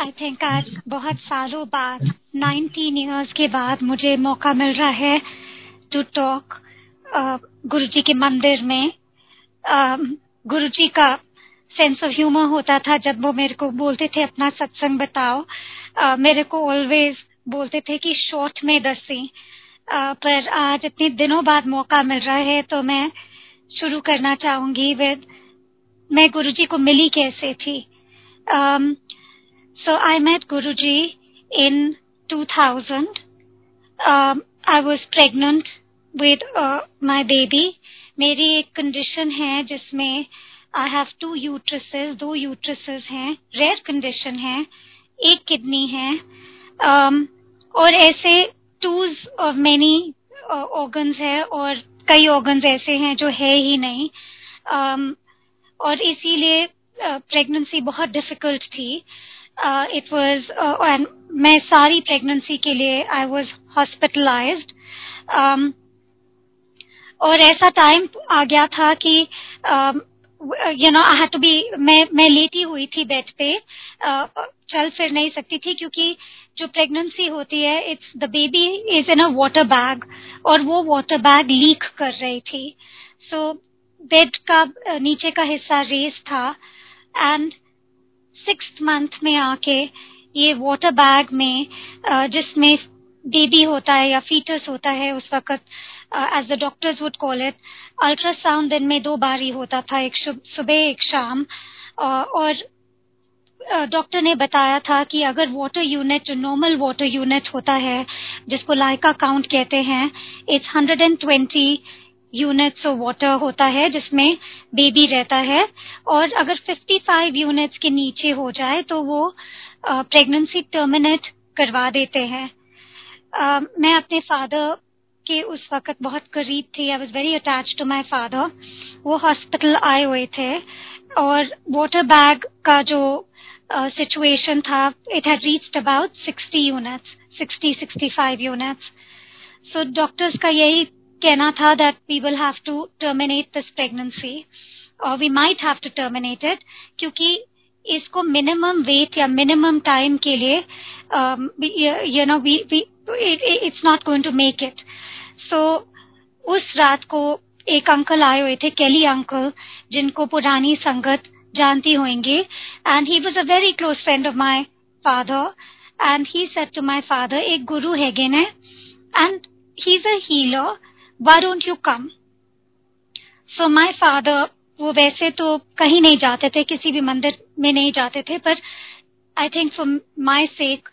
I think आज बहुत सालों बाद 19 इयर्स के बाद मुझे मौका मिल रहा है टू टॉक गुरु जी के मंदिर में. Uh, गुरु जी का सेंस ऑफ़ ह्यूमर होता था जब वो मेरे को बोलते थे अपना सत्संग बताओ. Uh, मेरे को ऑलवेज बोलते थे कि शॉर्ट में दसी. Uh, पर आज इतने दिनों बाद मौका मिल रहा है तो मैं शुरू करना चाहूँगी विद मैं गुरुजी को मिली कैसे थी? Um, so I met Guruji in 2000. Um, I was pregnant with uh, my baby. मेरी एक कंडीशन है जिसमें आई हैव टू यूट्रसेस दो यूट्रसेस हैं रेयर कंडीशन है एक किडनी है um, और ऐसे टूज ऑफ़ मेनी ऑर्गन्स है और कई ऑर्गन्स ऐसे हैं जो है ही नहीं um, और इसीलिए प्रेगनेंसी uh, बहुत डिफ़िकल्ट थी इट वाज एंड मैं सारी प्रेगनेंसी के लिए आई वॉज़ हॉस्पिटलाइज्ड और ऐसा टाइम आ गया था कि you know I to be मैं मैं लेटी हुई थी बेड पे. Uh, चल फिर नहीं सकती थी क्योंकि जो प्रेगनेंसी होती है it's the baby is in a water bag और वो वाटर बैग लीक कर रही थी. सो so, बेड का नीचे का हिस्सा रेस था. एंड सिक्स मंथ में आके ये वाटर बैग में जिसमें बेबी होता है या फीटस होता है, उस वक्त as the doctors would call it ultrasound दिन में दो बार ही होता था, एक सुबह, एक शाम। और डॉक्टर ने बताया था कि अगर वाटर यूनिट जो नॉर्मल वाटर यूनिट होता है, जिसको लाइका काउंट कहते हैं इट्स 120 यूनिट्स ऑफ़ वाटर होता है, जिसमें बेबी रहता है। और अगर 55 यूनिट्स के नीचे हो जाए तो वो प्रेगनेंसी टर्मिनेट करवा देते हैं। मैं अपने फादर के उस वक्त बहुत करीब थी। I was very attach to my father वो हॉस्पिटल आए हुए थे। और वाटर बैग का जो सिचुएशन था it had reached about 60 units 60 65 units so doctors का यही कहना था that we will have to terminate this pregnancy, or we might have to terminate it, क्योंकि इसको मिनिमम वेट या मिनिमम टाइम के लिए you know we it's not going to make it so उस रात को एक अंकल आए हुए थे केली अंकल जिनको पुरानी संगत जानती होंगे and he was a very close friend of my father and he said to my father एक गुरु है गिने and he is a healer why don't you come. So my father वो वैसे तो कहीं नहीं जाते थे किसी भी मंदिर में नहीं जाते थे पर I think for my sake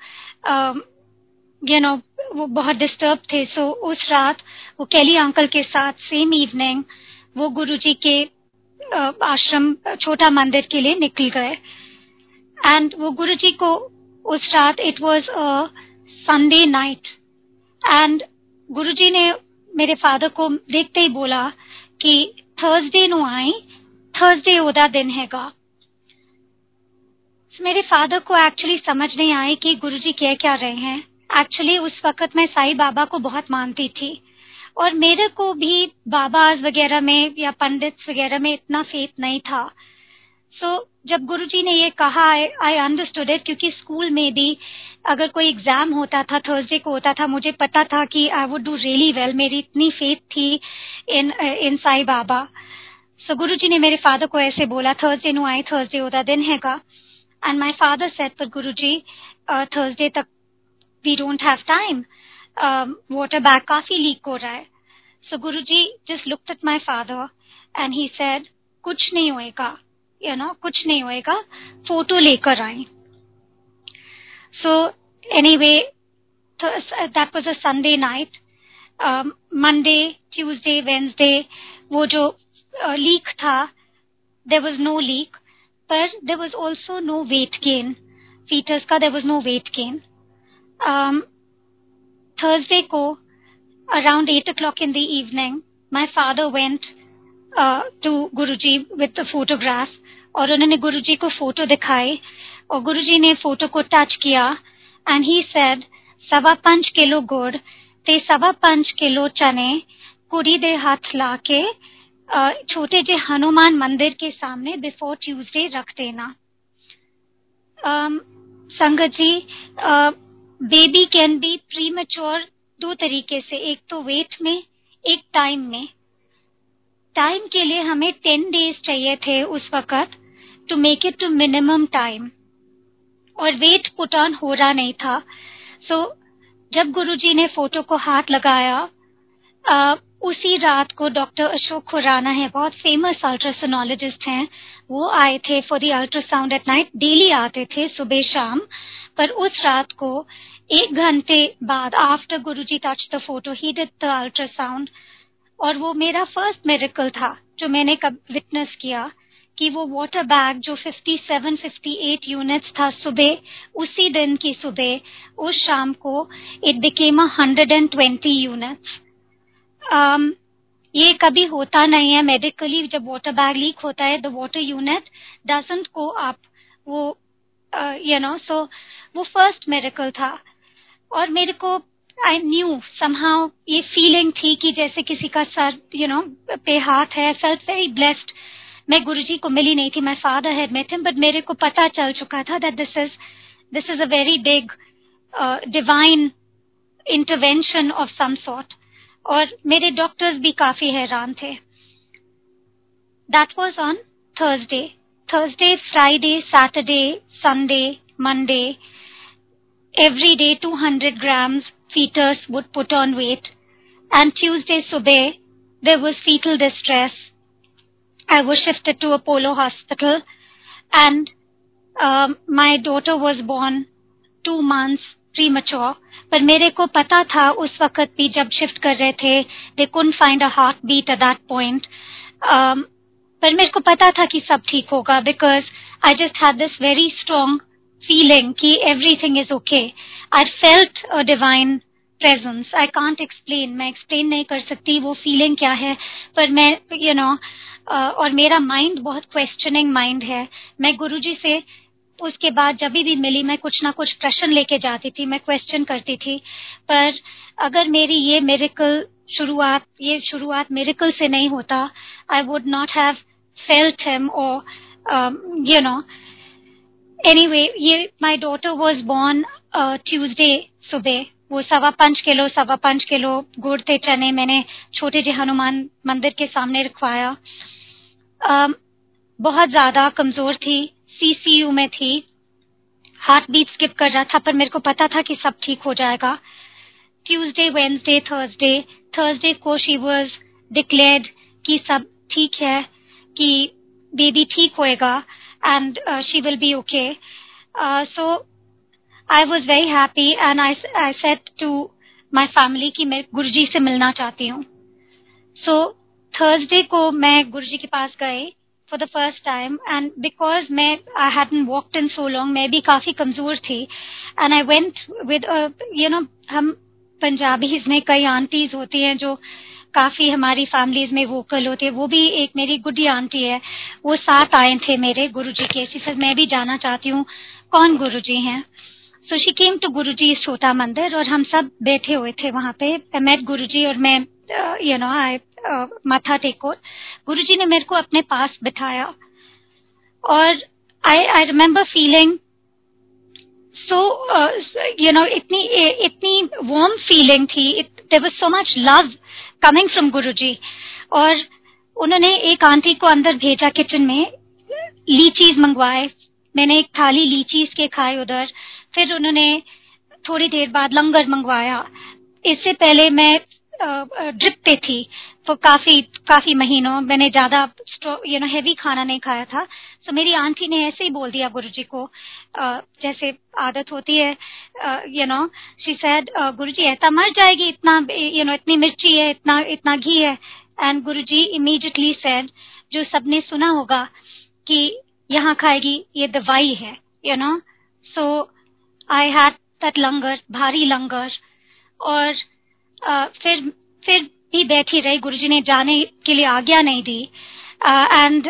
you know वो बहुत डिस्टर्ब थे। सो so, उस रात वो कैली अंकल के साथ सेम इवनिंग वो गुरुजी के uh, आश्रम छोटा मंदिर के लिए निकल गए। एंड वो गुरुजी को उस रात it was Sunday night and Guruji ने मेरे फादर को देखते ही बोला कि थर्सडे नु आई थर्सडे ओदा दिन हैगा। मेरे फादर को एक्चुअली समझ नहीं आई कि गुरुजी कह क्या रहे हैं। एक्चुअली उस वक्त मैं साई बाबा को बहुत मानती थी। और मेरे को भी बाबाज वगैरह में या पंडित वगैरह में इतना फेथ नहीं था। सो जब गुरुजी ने ये कहा आई अंडरस्टूड इट क्योंकि स्कूल में भी अगर कोई एग्ज़ाम होता था थर्सडे को होता था मुझे पता था कि I would do really well मेरी इतनी फेथ थी इन इन साई बाबा। सो गुरुजी ने मेरे फादर को ऐसे बोला थर्सडे नु आई थर्सडे होता दिन हैगा। एंड माय फादर सेड पर गुरुजी थर्सडे तक we don't have time water bag काफ़ी लीक हो रहा है। So so, Guruji just looked at my father and he said कुछ नहीं होएगा। यू नो कुछ नहीं होएगा फ़ोटो लेकर आए so anyway that was a Sunday night Monday Tuesday Wednesday वो जो लीक uh, था देर वॉज़ नो लीक पर there was also no weight gain फीटर्स का there was no weight gain Thursday को around 8 o'clock in the evening, my father went uh, to Guruji with the photograph, और उन्होंने गुरुजी को photo दिखाई और गुरुजी ने फ़ोटो को टच किया एंड ही सेड सवा पंच किलो गुड़, ते सवा पंच किलो चने कुड़ी दे हाथ ला के छोटे जे हनुमान मंदिर के सामने बिफोर ट्यूसडे रख देना। संगत जी baby can be premature दो तरीके से, एक तो वेट में, एक टाइम में। टाइम के लिए हमें टेन डेज़ चाहिए थे उस वक्त to make it to minimum time और वेट पुट ऑन हो रहा नहीं था. सो जब गुरुजी ने फ़ोटो को हाथ लगाया उसी रात को डॉक्टर अशोक खुराना है, बहुत फ़ेमस अल्ट्रासोनोलॉजिस्ट हैं, वो आए थे for the ultrasound at night daily आते थे सुबह शाम, पर उस रात को एक घंटे बाद after Guruji touch the photo he did the ultrasound और वो मेरा फ़र्स्ट मेडिकल था जो मैंने कब विटनेस किया कि वो वाटर बैग जो 57 58 यूनिट्स था सुबह उसी दिन की सुबह उस शाम को it became a 120 units um, ये कभी होता नहीं है मेडिकली जब वाटर बैग लीक होता है the water unit doesn't go up वो यू नो सो वो फ़र्स्ट मेडिकल था। और मेरे को आई न्यू समहाउ ये फीलिंग थी कि जैसे किसी का सर यू नो पे हाथ है फेल्ट वेरी ब्लेस्ड मैं गुरुजी को मिली नहीं थी my father met him but मेरे को पता चल चुका था that this is this is a very big divine intervention of some sort और मेरे डॉक्टर्स भी काफ़ी हैरान थे. That was on Thursday Thursday Friday Saturday Sunday Monday every day 200 grams fetus would put on weight and Tuesday subay there was fetal distress. I was shifted to Apollo hospital and um, my daughter was born two months premature पर मेरे को पता था उस वक्त भी जब shift कर रहे थे they couldn't find a heartbeat at that point पर मेरे को पता था कि सब ठीक होगा because I just had this very strong feeling कि everything is okay I felt a divine presence I can't explain मैं एक्सप्लेन नहीं कर सकती वो फीलिंग क्या है पर मैं you know, uh, और मेरा माइंड बहुत क्वेश्चनिंग माइंड है. मैं गुरुजी से उसके बाद जब भी मिली मैं कुछ ना कुछ प्रश्न लेके जाती थी मैं क्वेश्चन करती थी पर अगर मेरी ये मेरिकल शुरुआत ये शुरुआत मेरिकल से नहीं होता I would not have felt him और यू नो एनीवे ये my daughter was born Tuesday सुबह। वो सवा पाँच किलो सवा पाँच किलो गुड़ थे चने मैंने छोटे जे हनुमान मंदिर के सामने रखवाया। Um, बहुत ज़्यादा कमज़ोर थी सीसीयू में थी। हार्ट बीट स्किप कर रहा था पर मेरे को पता था कि सब ठीक हो जाएगा। ट्यूसडे वेंसडे थर्सडे थर्सडे को शी वॉज़ डिक्लेयर्ड कि सब ठीक है कि बेबी ठीक होएगा। And she will be okay so I was very happy and I I said to my family कि मैं गुरुजी से मिलना चाहती हूँ। सो थर्सडे को मैं गुरुजी के पास गए for the first time and because मैं I hadn't walked in so long मैं भी काफ़ी कमज़ोर थी and I went with a, you know हम पंजाबीज में कई आंटीज होती हैं जो काफ़ी हमारी फैमिलीज़ में वोकल होती वो भी एक मेरी गुडी आंटी है। वो साथ आए थे मेरे गुरु जी के सी मैं भी जाना चाहती हूँ। कौन गुरुजी हैं? सो शी केम टू गुरुजी छोटा मंदिर और हम सब बैठे हुए थे वहाँ पे। मैट गुरु जी और मैं यू नो आई माथा टेको गुरु जी ने मेरे को अपने पास बिठाया। और I I remember feeling so you know इतनी इतनी वार्म फीलिंग थी। There was so much love coming from Guru ji और उन्होंने एक आंटी को अंदर भेजा किचन में, लीचीज मंगवाए। मैंने एक थाली लीचीज के खाए उधर। फिर उन्होंने थोड़ी देर बाद लंगर मंगवाया। इससे पहले मैं ड्रिप पे थी तो काफ़ी काफ़ी महीनों। मैंने ज़्यादा यू नो हैवी खाना नहीं खाया था। तो मेरी आंटी ने ऐसे ही बोल दिया गुरुजी को जैसे आदत होती है you know she said Guruji ऐसा मर जाएगी, इतना यू नो इतनी मिर्ची है, इतना इतना घी है। एंड गुरुजी इमीडिएटली सेड जो सबने सुना होगा कि यहाँ खाएगी, ये दवाई है you know so I had that langar भारी लंगर और फिर फिर भी बैठी रही, गुरुजी ने जाने के लिए आज्ञा नहीं दी। एंड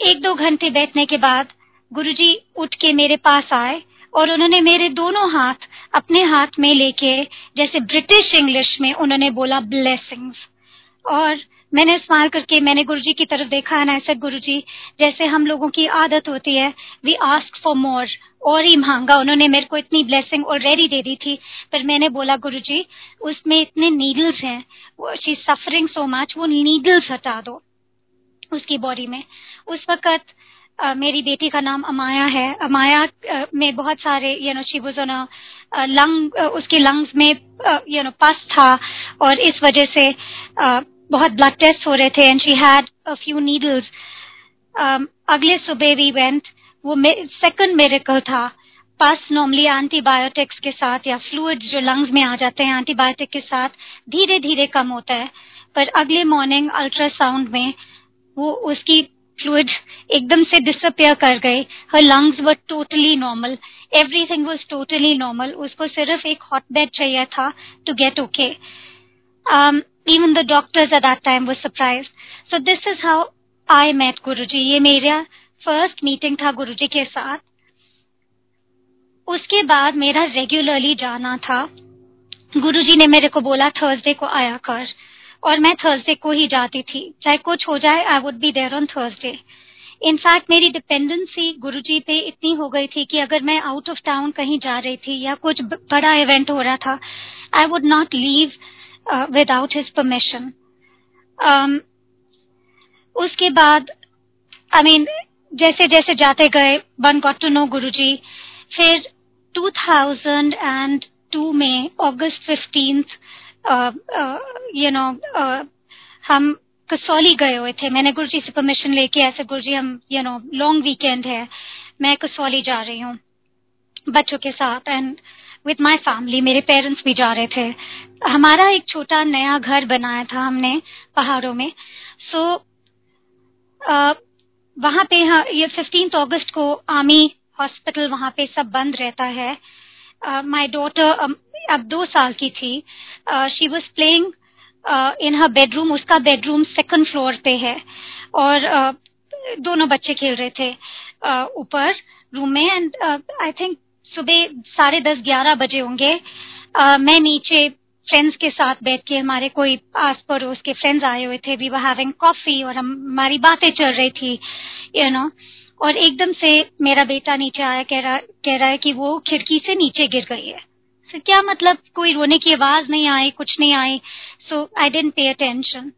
एक दो घंटे बैठने के बाद गुरुजी उठ के मेरे पास आए और उन्होंने मेरे दोनों हाथ अपने हाथ में लेके, जैसे ब्रिटिश इंग्लिश में उन्होंने बोला ब्लेसिंग्स और मैंने स्मार करके मैंने गुरुजी की तरफ़ देखा है ऐसे गुरुजी जैसे हम लोगों की आदत होती है। वी आस्क फॉर मोर और ही मांगा उन्होंने मेरे को इतनी ब्लेसिंग ऑलरेडी दे दी थी। पर मैंने बोला गुरुजी उसमें इतने नीडल्स हैं शी सफरिंग सो मच वो नीडल्स हटा दो उसकी बॉडी में। उस वक्त Uh, मेरी बेटी का नाम अमाया है। अमाया uh, में बहुत सारे you know she was on lung उसके लंग्स में यू नो पस था। और इस वजह से uh, बहुत ब्लड टेस्ट हो रहे थे and she had a few needles अगले सुबह वी वेंट वो सेकंड मेरेकल था। पस नॉर्मली एंटीबायोटिक्स के साथ या फ्लूइड जो लंग्स में आ जाते हैं एंटीबायोटिक के साथ धीरे धीरे कम होता है। पर अगले मॉर्निंग अल्ट्रासाउंड में वो उसकी फ्लूड एकदम से डिसअपियर कर गए। Her lungs were totally normal everything was totally normal उसको सिर्फ़ एक हॉट बेड चाहिए था to get okay even the doctors at that time was surprise so this is how I met Guruji ये मेरा फ़र्स्ट मीटिंग था गुरुजी के साथ। उसके बाद मेरा रेगुलरली जाना था। गुरुजी ने मेरे को बोला थर्सडे को आया कर। और मैं थर्सडे को ही जाती थी। चाहे कुछ हो जाए I would be there on Thursday in fact मेरी डिपेंडेंसी गुरुजी पे इतनी हो गई थी कि अगर मैं आउट ऑफ़ टाउन कहीं जा रही थी या कुछ बड़ा इवेंट हो रहा था I would not leave without his permission उसके बाद आई I मीन mean, जैसे जैसे जाते गए one got to know Guruji फिर 2002 में अगस्त फिफ्टींथ यू नो हम कसौली गए हुए थे। मैंने गुरु जी से परमिशन लेके ऐसे गुरु जी हम यू नो लॉन्ग वीकेंड है मैं कसौली जा रही हूँ बच्चों के साथ एंड विथ माई फैमिली मेरे पेरेंट्स भी जा रहे थे। हमारा एक छोटा नया घर बनाया था हमने पहाड़ों में। सो so, वहाँ पे हाँ, ये फिफ्टींथ अगस्त को आर्मी हॉस्पिटल वहाँ पे सब बंद रहता है। माई डॉटर अब दो साल की थी। She was playing in her bedroom उसका बेडरूम सेकंड फ्लोर पे है। और uh, दोनों बच्चे खेल रहे थे ऊपर रूम में। एंड आई थिंक सुबह साढ़े दस ग्यारह बजे होंगे। मैं नीचे फ्रेंड्स के साथ बैठ के हमारे कोई आस पड़ोस के फ्रेंड्स आए हुए थे वी वर हैविंग कॉफ़ी और हम हमारी बातें चल रही थी यू you नो know, और एकदम से मेरा बेटा नीचे आया कह रहा कह रहा है कि वो खिड़की से नीचे गिर गई है। सो so, क्या मतलब? कोई रोने की आवाज़ नहीं आई कुछ नहीं आई। सो आई डेंट पे अटेंशन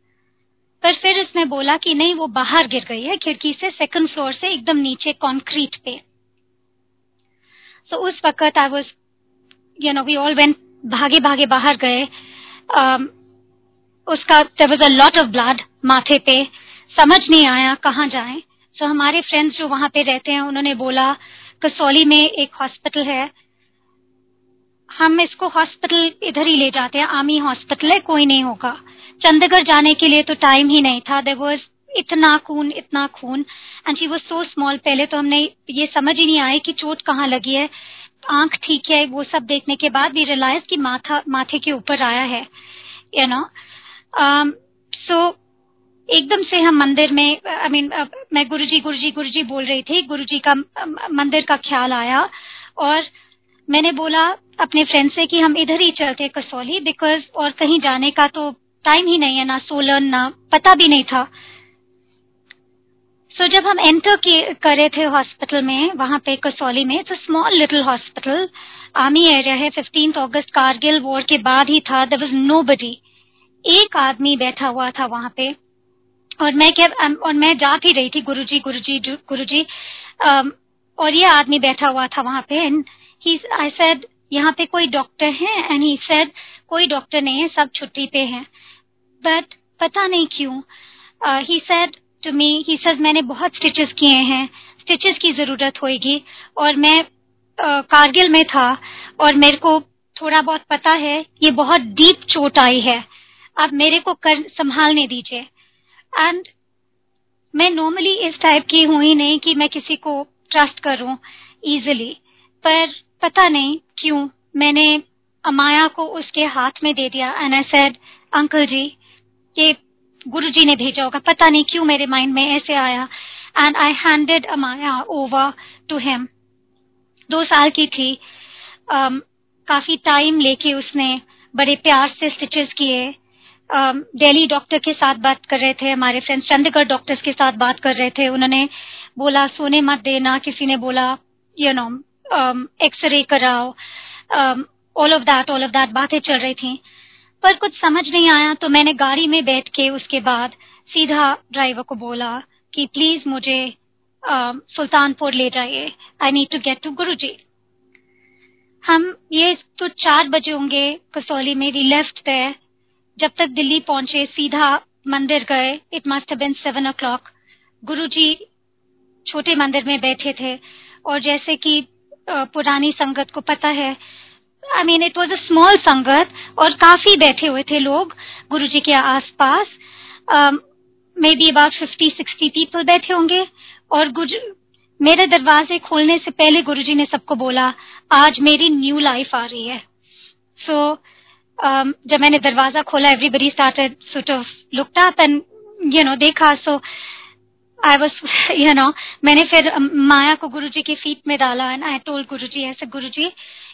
पर फिर उसने बोला कि नहीं वो बाहर गिर गई है खिड़की से सेकंड फ्लोर से एकदम नीचे कंक्रीट पे। So, उस वक्त I was you know we all when भागे भागे बाहर गए। Um, उसका there was a lot of blood माथे पे। समझ नहीं आया कहाँ जाए। सो हमारे फ्रेंड्स जो वहाँ पे रहते हैं उन्होंने बोला कसौली में एक हॉस्पिटल है। हम इसको हॉस्पिटल इधर ही ले जाते हैं आर्मी हॉस्पिटल है कोई नहीं होगा। चंडीगढ़ जाने के लिए तो टाइम ही नहीं था। देर वॉज़ इतना खून इतना खून। And she was so small पहले तो हमने ये समझ ही नहीं आए कि चोट कहाँ लगी है। आँख ठीक है वो सब देखने के बाद वी रियलाइज़ कि माथा माथे के ऊपर आया है यू नो सो एकदम से हम मंदिर में आई मीन uh, मैं गुरुजी गुरुजी गुरुजी बोल रही थी। गुरुजी का मंदिर का ख्याल आया। और मैंने बोला अपने फ्रेंड से कि हम इधर ही चलते कसौली बिकॉज़ और कहीं जाने का तो टाइम ही नहीं है ना सोलन ना पता भी नहीं था। सो जब हम एंटर कर रहे थे हॉस्पिटल में, वहाँ पे कसौली में तो small little hospital army area है फिफ्टींथ अगस्त कारगिल वॉर के बाद ही था देर वॉज़ नो बडी एक आदमी बैठा हुआ था वहाँ पे, और मैं क्या और मैं जा भी रही थी, गुरुजी गुरुजी गुरुजी और ये आदमी बैठा हुआ था वहाँ पे एंड ही आई सेड यहाँ पे कोई डॉक्टर है? एंड ही सेड कोई डॉक्टर नहीं है, सब छुट्टी पे हैं. बट पता नहीं क्यों he said to me he says मैंने बहुत स्टिचेस किए हैं। स्टिचेस की ज़रूरत होगी और मैं कारगिल में था, और मेरे को थोड़ा बहुत पता है, ये बहुत डीप चोट आई है। आप मेरे को कर, संभालने दीजिए। एंड मैं नॉर्मली इस टाइप की हूँ ही नहीं कि मैं किसी को ट्रस्ट करूँ इजिली पर पता नहीं क्यों, मैंने अमाया को उसके हाथ में दे दिया। And I said uncle ji, ये गुरु जी ने भेजा होगा पता नहीं क्यों मेरे माइंड में ऐसे आया। And I handed Maya over to him दो साल की थी। Um, काफ़ी टाइम लेके उसने बड़े प्यार से स्टिचेस किए। दिल्ली डॉक्टर के साथ बात कर रहे थे हमारे फ्रेंड्स चंडीगढ़ डॉक्टर्स के साथ बात कर रहे थे। उन्होंने बोला सोने मत देना। किसी ने बोला यू नो एक्सरे कराओ। All of that all of that बातें चल रही थी। पर कुछ समझ नहीं आया तो मैंने गाड़ी में बैठ के उसके बाद सीधा ड्राइवर को बोला कि प्लीज़ मुझे सुल्तानपुर ले जाइए। I need to get to Guru ji हम ये तो चार बजे होंगे कसौली में। वी लेफ़्ट there जब तक दिल्ली पहुँचे, सीधा मंदिर गए। It must been seven o'clock Guru ji छोटे मंदिर में बैठे थे। और जैसे कि पुरानी संगत को पता है I mean it was a small sangat और काफ़ी बैठे हुए थे लोग गुरु जी के आसपास। Maybe about fifty sixty people बैठे होंगे और गुरु मेरे दरवाजे खोलने से पहले गुरु जी ने सबको बोला आज मेरी न्यू लाइफ आ रही है। सो so, um, जब मैंने दरवाज़ा खोला everybody started sort of up and you know देखा। So I was you know मैंने फिर um, माया को गुरु जी की फीट में डाला एंड आई टोल्ड गुरुजी ऐसे गुरुजी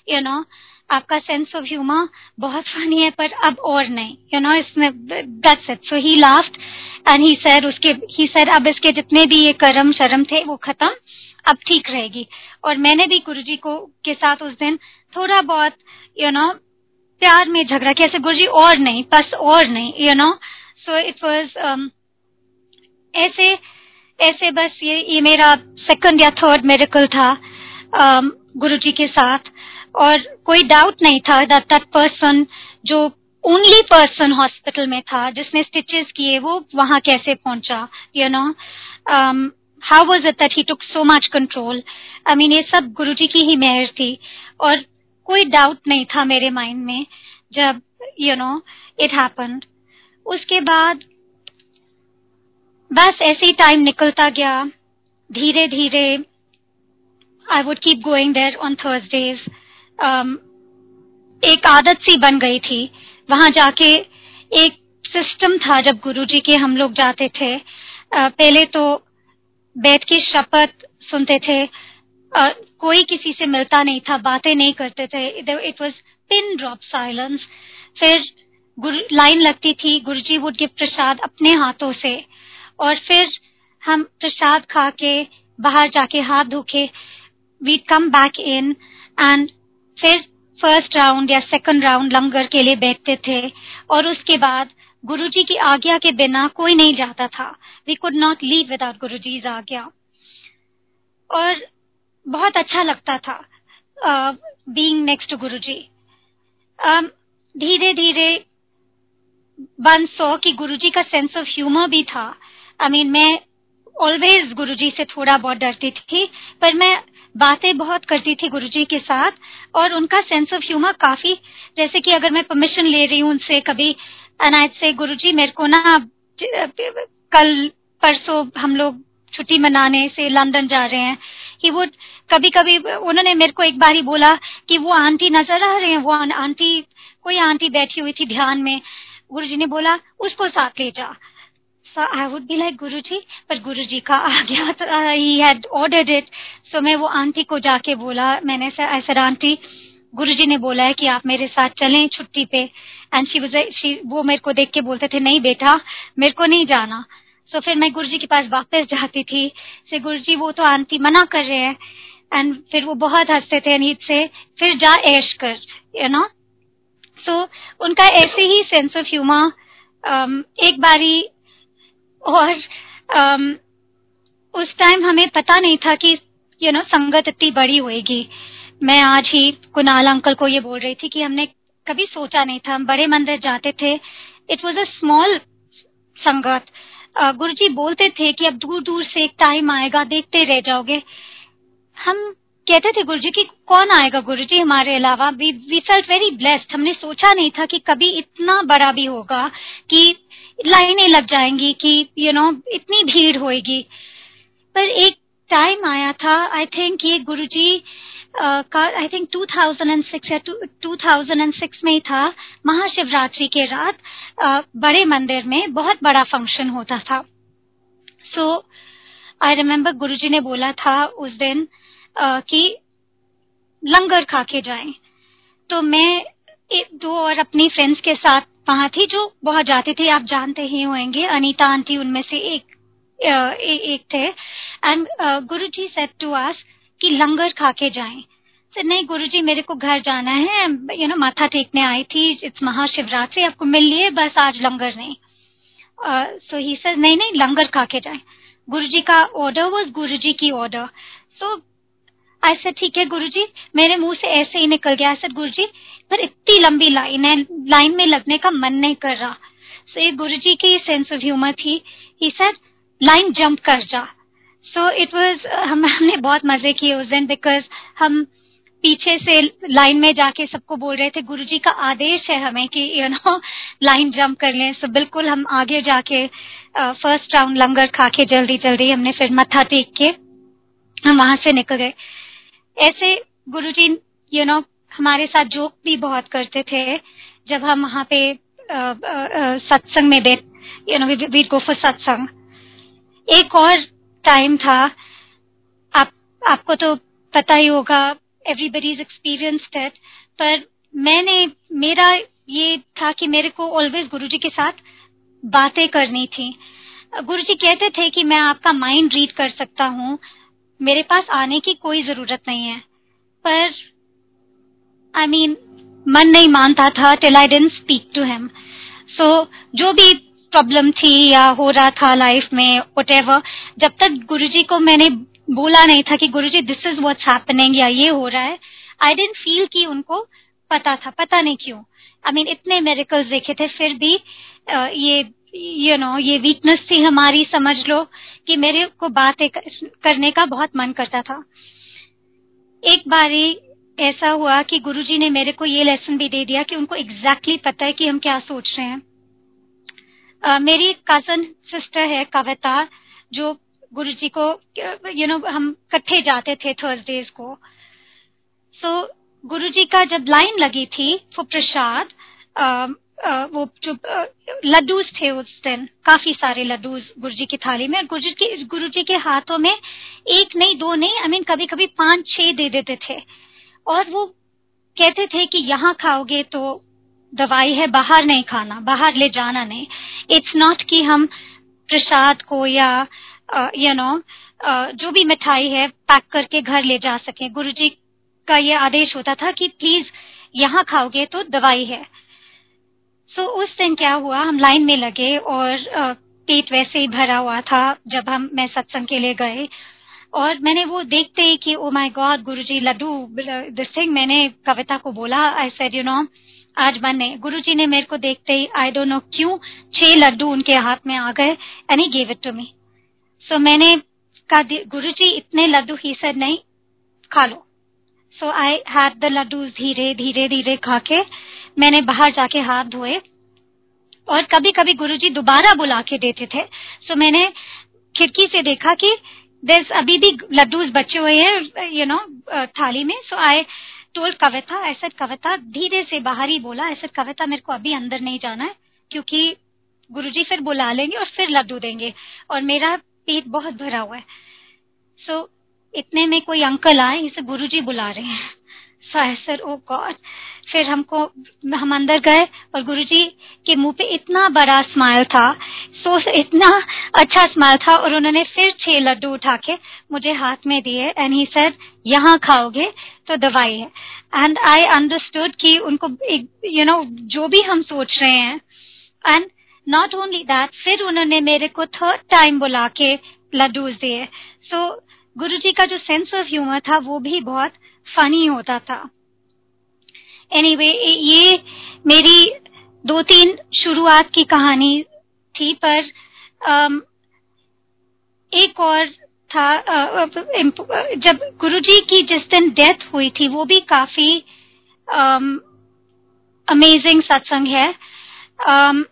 यू नो आपका सेंस ऑफ़ ह्यूमर बहुत फनी है पर अब और नहीं। यू नो इसमें that's it so he laughed and he sir उसके ही सर अब इसके जितने भी ये कर्म शर्म थे वो खत्म अब ठीक रहेगी। और मैंने भी गुरुजी को के साथ उस दिन थोड़ा बहुत यू नो प्यार में झगड़ा किया। ऐसे गुरुजी और नहीं बस और नहीं you know so it was ऐसे ऐसे बस ये ये मेरा सेकंड या थर्ड मेडिकल था um, गुरुजी के साथ। और कोई डाउट नहीं था दैट दैट पर्सन जो ओनली पर्सन हॉस्पिटल में था, जिसने स्टिचेस किए, वो वहाँ कैसे पहुँचा you know how was it that he took so much control I mean ये सब गुरुजी की ही मेहर थी। और कोई डाउट नहीं था मेरे माइंड में, जब यू नो इट हैपन्ड उसके बाद बस ऐसे ही टाइम निकलता गया। धीरे धीरे I would keep going there on Thursdays एक आदत सी बन गई थी। वहाँ जाके एक सिस्टम था जब गुरुजी के हम लोग जाते थे। पहले तो बैठ के शपथ सुनते थे। कोई किसी से मिलता नहीं था, बातें नहीं करते थे। It was pin drop silence फिर लाइन लगती थी, गुरुजी वुड गिव प्रसाद अपने हाथों से। और फिर हम प्रसाद खा के बाहर जाके हाथ धोके we come back in and फिर फ़र्स्ट राउंड या सेकंड राउंड लंगर के लिए बैठते थे और उसके बाद गुरुजी की आज्ञा के बिना कोई नहीं जाता था। We could not leave without Guruji's आज्ञा। और बहुत अच्छा लगता था बीइंग नेक्स्ट टू गुरुजी। धीरे धीरे वन सौ कि गुरुजी का सेंस ऑफ़ ह्यूमर भी था। आई I मीन mean, मैं ऑलवेज गुरुजी से थोड़ा बहुत डरती थी पर मैं बातें बहुत करती थी गुरुजी के साथ, और उनका सेंस ऑफ़ ह्यूमर काफ़ी, जैसे कि अगर मैं परमिशन ले रही हूँ उनसे कभी अनायत से, गुरुजी मेरे को ना, कल परसों हम लोग छुट्टी मनाने से लंदन जा रहे हैं कि वो कभी कभी उन्होंने मेरे को एक बार ही बोला कि वो आंटी नज़र आ रहे हैं, वो आंटी, कोई आंटी बैठी हुई थी ध्यान में, गुरुजी ने बोला, उसको साथ ले जा। So I would be like Guruji, पर गुरुजी का आ गया तो he had ordered it. So मैं वो आंटी को जाके बोला मैंने ऐसा आंटी गुरुजी ने बोला है कि आप मेरे साथ चलें छुट्टी पे. एंड शी शी वो मेरे को देख के बोलते थे नहीं बेटा मेरे को नहीं जाना. सो so फिर मैं गुरुजी के पास वापस जाती थी। से गुरुजी वो तो आंटी मना कर रहे हैं। एंड फिर वो बहुत हँसते थे नींद से फिर जा ऐश कर यू नो सो उनका ऐसे ही सेंस ऑफ़ ह्यूमर एक बारी और um, उस टाइम हमें पता नहीं था कि यू नो संगत इतनी बड़ी होएगी। मैं आज ही कुणाल अंकल को ये बोल रही थी कि हमने कभी सोचा नहीं था। हम बड़े मंदिर जाते थे। इट वॉज़ अ स्मॉल संगत। गुरु जी बोलते थे कि अब दूर दूर से एक टाइम आएगा देखते रह जाओगे। हम कहते थे गुरु जी की कौन आएगा गुरु जी हमारे अलावा? We we felt very blessed हमने सोचा नहीं था कि कभी इतना बड़ा भी होगा कि लाइनें लग जाएँगी कि यू you नो know, इतनी भीड़ होएगी। पर एक टाइम आया था आई थिंक ये गुरु जी का आई थिंक 2006 या 2006 में ही था महाशिवरात्रि के रात uh, बड़े मंदिर में बहुत बड़ा फ़ंक्शन होता था। सो आई रिमेम्बर गुरुजी ने बोला था उस दिन uh, कि लंगर खा के जाएँ। तो मैं एक दो और अपनी फ्रेंड्स के साथ वहाँ थी जो बहुत जाते थे, आप जानते ही होंगे, अनीता आंटी उनमें से एक एक थे। And Guru ji said to us कि लंगर खा के जाएँ। सर नहीं, गुरुजी, मेरे को घर जाना है। यू नो माथा टेकने आई थी इट्स महाशिवरात्रि, आपको मिल लिए, बस आज लंगर नहीं। सो ही सर नहीं नहीं, लंगर खा के जाए। गुरुजी का ऑर्डर वॉज़ गुरुजी की ऑर्डर सो ऐसे ठीक है गुरुजी। मेरे मुँह से ऐसे ही निकल गया सर गुरुजी। पर इतनी लंबी लाइन है, लाइन में लगने का मन नहीं कर रहा। सो ये गुरुजी की सेंस ऑफ़ ह्यूमर थी। ही सर, लाइन जंप कर जा। सो इट वॉज़ हमने बहुत मज़े किए उस दिन बिकॉज़ हम पीछे से लाइन में जाके सबको बोल रहे थे, गुरुजी का आदेश है हमें कि यू नो लाइन जंप कर लें। सो बिल्कुल हम आगे जाके फ़र्स्ट राउंड लंगर खा के जल्दी जल्दी हमने फिर मत्था टेक के हम वहाँ से निकल गए। ऐसे गुरु जी यू नो हमारे साथ जोक भी बहुत करते थे, जब हम वहाँ पे सत्संग में you know we go for satsang. एक और टाइम था, आप, आपको तो पता ही होगा एवरीबडी इज़ एक्सपीरियंस्ड इट पर मैंने, मेरा ये था कि मेरे को ऑलवेज गुरुजी के साथ बातें करनी थी। गुरुजी कहते थे कि मैं आपका माइंड रीड कर सकता हूँ मेरे पास आने की कोई ज़रूरत नहीं है। पर आई I मीन mean, मन नहीं मानता था till I didn't speak to him so जो भी प्रॉब्लम थी या हो रहा था लाइफ में वट जब तक गुरुजी को मैंने बोला नहीं था कि Guruji this is what's happening या ये हो रहा है आई डेंट फील कि उनको पता था। पता नहीं क्यों। आई I मीन mean, इतने मेरिकल्स देखे थे फिर भी ये यू you नो know, ये वीकनेस थी हमारी समझ लो कि मेरे को बातें करने का बहुत मन करता था। एक बारी ऐसा हुआ कि गुरुजी ने मेरे को ये लेसन भी दे दिया कि उनको एग्जैक्टली exactly पता है कि हम क्या सोच रहे हैं। uh, मेरी कज़न सिस्टर है कविता जो गुरु जी को यू नो know, हम कट्ठे जाते थे थर्सडेज को। सो so, गुरु जी का जब लाइन लगी थी वो प्रसाद वो जो लड्डूज थे उस दिन काफ़ी सारे लड्डूज गुरु जी की थाली में गुरु जी गुरु जी के हाथों में एक नहीं दो नहीं आई मीन कभी कभी पाँच छह दे देते थे। और वो कहते थे कि यहाँ खाओगे तो दवाई है बाहर नहीं खाना बाहर ले जाना नहीं। इट्स नॉट कि हम प्रसाद को या यू नो you know, जो भी मिठाई है पैक करके घर ले जा सके। गुरु जी का ये आदेश होता था कि प्लीज़ यहाँ खाओगे तो दवाई है। सो उस दिन क्या हुआ? हम लाइन में लगे और पेट वैसे ही भरा हुआ था जब हम, मैं सत्संग के लिए गए और मैंने वो देखते ही कि ओ my god Guruji, laddu this thing मैंने कविता को बोला। आई सेड यू नो आज बने गुरुजी ने मेरे को देखते ही आई डोंट नो क्यों छह लड्डू उनके हाथ में आ गए and he gave it to me so मैंने कहा गुरु जी इतने लड्डू ही सर नहीं, खा लो। So I had the laddu धीरे धीरे धीरे खा के मैंने बाहर जाके हाथ धोए। और कभी कभी गुरुजी दोबारा बुला के देते थे। सो so, मैंने खिड़की से देखा कि देर अभी भी लड्डूज बचे हुए हैं यू नो थाली में। सो आई टोल्ड कविता ऐसा कविता धीरे से बाहर ही बोला। ऐसा कविता मेरे को अभी अंदर नहीं जाना है क्योंकि गुरुजी फिर बुला लेंगे और फिर लड्डू देंगे। और मेरा पेट बहुत भरा हुआ है। सो so, इतने में कोई अंकल आए इसे गुरुजी बुला रहे हैं। So sir oh god. फिर हमको हम अंदर गए और गुरुजी के मुँह पे इतना बड़ा स्माइल था सो इतना अच्छा स्माइल था और उन्होंने फिर छह लड्डू उठा के मुझे हाथ में दिए एंड ही सर यहाँ खाओगे तो दवाई है. एंड आई अंडरस्टूड कि उनको यू नो you know, जो भी हम सोच रहे हैं। एंड नॉट ओनली दैट फिर उन्होंने मेरे को थर्ड टाइम बुला के लड्डूज दिए। सो जी का जो सेंस ऑफ़ ह्यूमर था वो भी बहुत फनी होता था। एनीवे anyway, ये मेरी दो तीन शुरुआत की कहानी थी पर um, एक और था जब गुरुजी की जिस दिन डेथ हुई थी वो भी काफ़ी अमेजिंग um, सत्संग है। Um,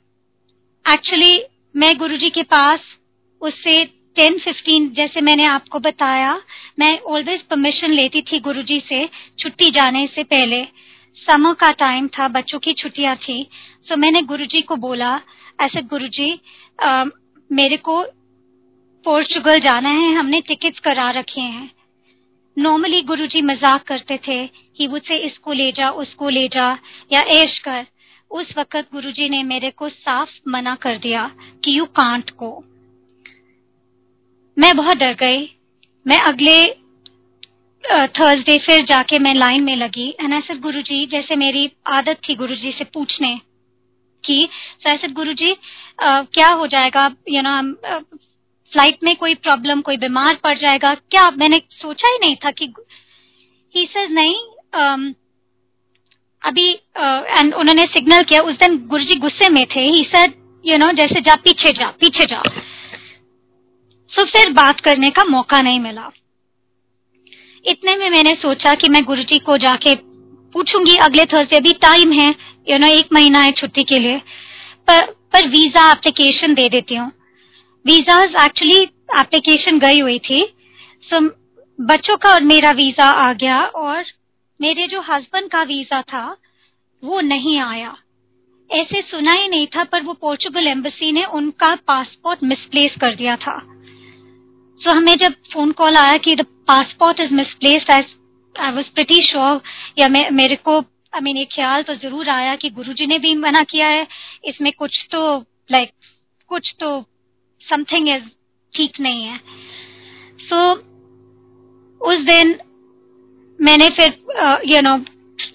एक्चुअली मैं गुरुजी के पास उससे टेन फिफ्टीन जैसे मैंने आपको बताया, मैं ऑलवेज परमिशन लेती थी गुरुजी से छुट्टी जाने से पहले। समर का टाइम था, बच्चों की छुट्टियाँ थी सो मैंने गुरुजी को बोला ऐसे गुरुजी मेरे को पोर्चुगल जाना है, हमने टिकट्स करा रखे हैं। नॉर्मली गुरुजी मज़ाक करते थे कि मुझसे इसको ले जा, उसको ले जा, या ऐश कर। उस वक्त गुरुजी ने मेरे को साफ़ मना कर दिया कि यू कांट को मैं बहुत डर गई। मैं अगले थर्सडे फिर जाके मैं लाइन में लगी। एंड आई सेड गुरुजी जैसे मेरी आदत थी गुरुजी से पूछने की सो आई सेड गुरुजी क्या हो जाएगा? यू नो फ़्लाइट में कोई प्रॉब्लम कोई बीमार पड़ जाएगा। क्या मैंने सोचा ही नहीं था कि ही सेज नहीं um, अभी एंड uh, उन्होंने सिग्नल किया। उस दिन गुरुजी गुस्से में थे। ही सेड यू नो जैसे जा पीछे जा पीछे जा। सो फिर बात करने का मौका नहीं मिला। इतने में मैंने सोचा कि मैं गुरु जी को जाके पूछूँगी, अगले थर्सडे अभी टाइम है यू नो एक महीना है छुट्टी के लिए, पर पर वीज़ा एप्लीकेशन दे देती हूँ। वीज़ा एक्चुअली एप्लीकेशन गई हुई थी सो बच्चों का और मेरा वीज़ा आ गया, और मेरे जो हस्बैंड का वीज़ा था, वो नहीं आया। ऐसे सुना ही नहीं था, पर वो पोर्चुगल एम्बेसी ने उनका पासपोर्ट मिसप्लेस कर दिया था। सो so, हमें जब फ़ोन कॉल आया कि the passport is misplaced I was pretty sure या मे, मेरे को आई मीन एक ख्याल तो ज़रूर आया कि गुरुजी ने भी मना किया है। इसमें कुछ तो लाइक like, कुछ तो समथिंग इज़ ठीक नहीं है। सो so, उस दिन मैंने फिर यू नो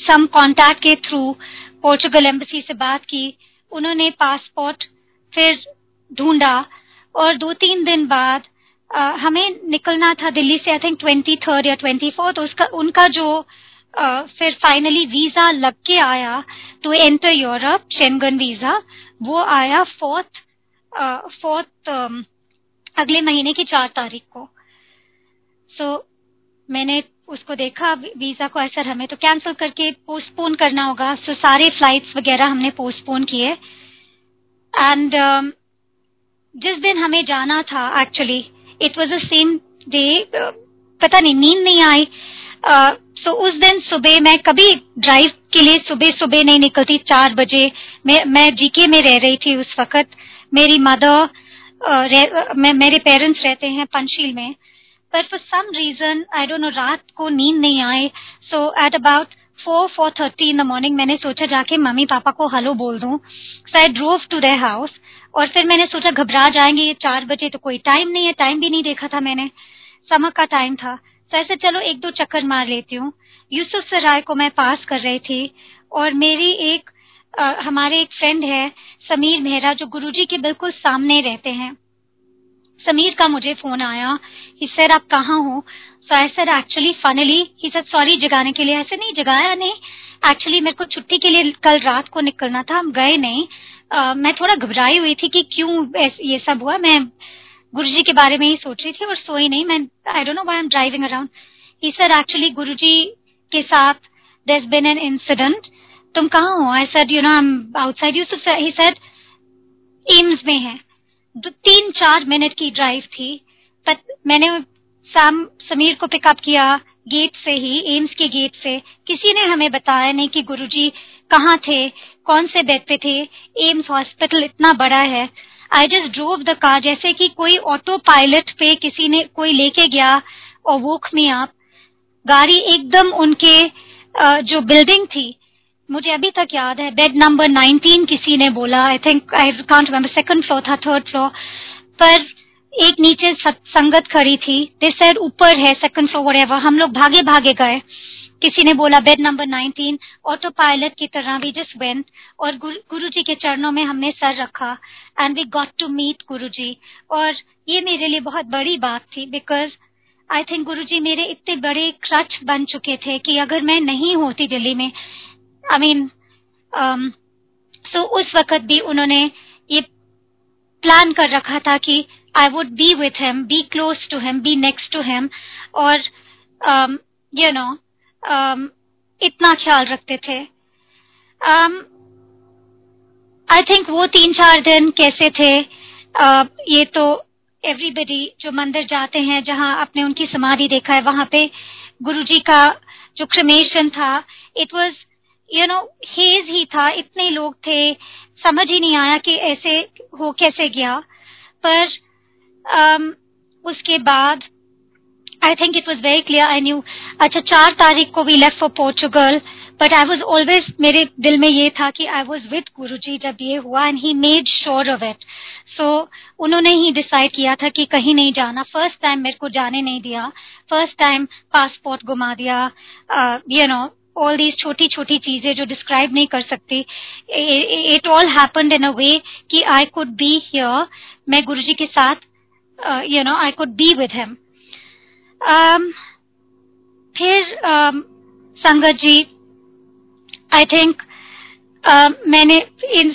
सम कांटेक्ट के थ्रू पोर्चुगल एम्बेसी से बात की। उन्होंने पासपोर्ट फिर ढूंढा और दो तीन दिन बाद हमें निकलना था दिल्ली से आई थिंक ट्वेंटी थर्ड या ट्वेंटी फोर्थ उसका उनका जो uh, फिर फाइनली वीज़ा लग के आया to enter Europe Schengen visa वो आया फोर्थ फोर्थ um, अगले महीने की चार तारीख को। सो so, मैंने उसको देखा वीज़ा को ऐसा हमें तो कैंसिल करके पोस्टपोन करना होगा। सो so, सारे फ्लाइट्स वगैरह हमने पोस्टपोन किए। एंड um, जिस दिन हमें जाना था actually it was the same day पता नहीं नींद नहीं आई। सो uh, उस दिन सुबह मैं कभी ड्राइव के लिए सुबह सुबह नहीं निकलती चार बजे। मैं मैं जीके में रह रही थी उस वक्त। मेरी मदर uh, मेरे पेरेंट्स रहते हैं पंचशील में। पर for some reason I don't know रात को नींद नहीं आए so at about four four thirty in the morning मैंने सोचा जाके मम्मी पापा को हेलो बोल दूँ। So I drove to their house और फिर मैंने सोचा घबरा जाएँगे ये चार बजे तो कोई टाइम नहीं है टाइम भी नहीं देखा था मैंने। समर का टाइम था। तो ऐसे चलो एक दो चक्कर मार लेती हूँ। यूसुफ सराय को मैं पास कर रही थी और मेरी एक आ, हमारे एक फ्रेंड है समीर मेहरा जो गुरुजी के बिल्कुल सामने रहते हैं। समीर का मुझे फ़ोन आया ही सर आप कहाँ हो? So I sir actually finally he sir sorry जगाने के लिए ऐसे नहीं जगाया नहीं एक्चुअली मेरे को छुट्टी के लिए कल रात को निकलना था हम गए नहीं uh, मैं थोड़ा घबराई हुई थी कि क्यों ये सब हुआ मैं गुरु जी के बारे में ही सोच रही थी और सोई नहीं मैं I don't know I am driving around he sir actually Guruji के साथ देयर बिन एन इंसिडेंट तुम कहाँ हो? I sir you know I am outside you he said AIIMS में है. दो तीन चार मिनट की ड्राइव थी पर मैंने साम, समीर को पिकअप किया गेट से ही एम्स के गेट से। किसी ने हमें बताया नहीं कि गुरुजी कहाँ थे, कौन से बेड पे थे। एम्स हॉस्पिटल इतना बड़ा है। I just drove the car जैसे कि कोई ऑटो पायलट पे किसी ने कोई लेके गया, और वोक में आप गाड़ी एकदम उनके जो बिल्डिंग थी, मुझे अभी तक याद है बेड नंबर 19 किसी ने बोला I think I can't remember second floor था थर्ड फ्लोर पर एक नीचे संगत खड़ी थी। दे सेड ऊपर है सेकंड फ्लोर वरेवर हम लोग भागे भागे गए। किसी ने बोला बेड नंबर 19 ऑटो पायलट की तरह भी जस्ट वेंट और गुरु जी के चरणों में हमने सर रखा and we got to meet Guru ji और ये मेरे लिए बहुत बड़ी बात थी बिकॉज़ आई थिंक गुरु जी मेरे इतने बड़े क्रच बन चुके थे कि अगर मैं नहीं होती दिल्ली में आई मीन सो उस वक्त भी उन्होंने ये प्लान कर रखा था कि I would be with him be close to him be next to him और यू नो इतना ख्याल रखते थे। आई um, थिंक वो तीन चार दिन कैसे थे? Uh, ये तो एवरीबडी जो मंदिर जाते हैं जहाँ आपने उनकी समाधि देखा है वहाँ पे गुरुजी का जो क्रमेशन था it was you know huge ही था इतने लोग थे समझ ही नहीं आया कि ऐसे हो कैसे गया। पर um, उसके बाद I think it was very clear I knew अच्छा चार तारीख को we left for Portugal but I was always मेरे दिल में ये था कि आई वॉज़ विद गुरु जी जब ये हुआ and he made sure of it so उन्होंने ही डिसाइड किया था कि कहीं नहीं जाना. फ़र्स्ट टाइम मेरे को जाने नहीं दिया. फ़र्स्ट टाइम पासपोर्ट घुमा दिया. यू नो ऑल दीज छोटी छोटी चीज़ें जो डिस्क्राइब नहीं कर सकती. It all happened in a way कि आई कुड बी हियर मैं गुरु जी के साथ you know I could be with him फिर um, संगत जी आई थिंक uh, मैंने इन